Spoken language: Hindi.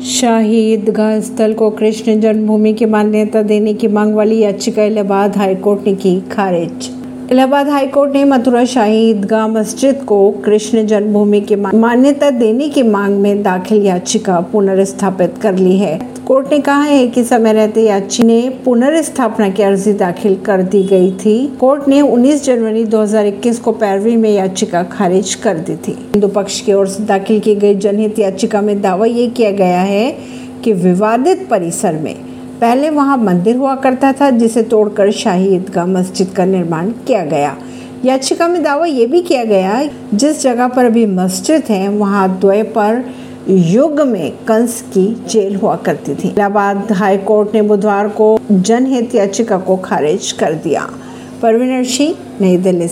शाही ईदगाह स्थल को कृष्ण जन्मभूमि की मान्यता देने की मांग वाली याचिका इलाहाबाद हाईकोर्ट ने की खारिज। इलाहाबाद हाईकोर्ट ने मथुरा शाही ईदगाह मस्जिद को कृष्ण जन्मभूमि की मान्यता देने की मांग में दाखिल याचिका पुनर्स्थापित कर ली है। कोर्ट ने कहा है कि समय रहते याची ने पुनर्स्थापना की अर्जी दाखिल कर दी गई थी। कोर्ट ने 19 जनवरी 2021 को पैरवी में याचिका खारिज कर दी थी। हिंदू पक्ष की ओर से दाखिल की गई जनहित याचिका में दावा ये किया गया है कि विवादित परिसर में पहले वहाँ मंदिर हुआ करता था, जिसे तोड़कर शाही ईदगाह मस्जिद का निर्माण किया गया। याचिका में दावा ये भी किया गया, जिस जगह पर अभी मस्जिद है, वहाँ द्वय पर युग में कंस की जेल हुआ करती थी। इलाहाबाद हाई कोर्ट ने बुधवार को जनहित याचिका को खारिज कर दिया। परवीन सिंह नई दिल्ली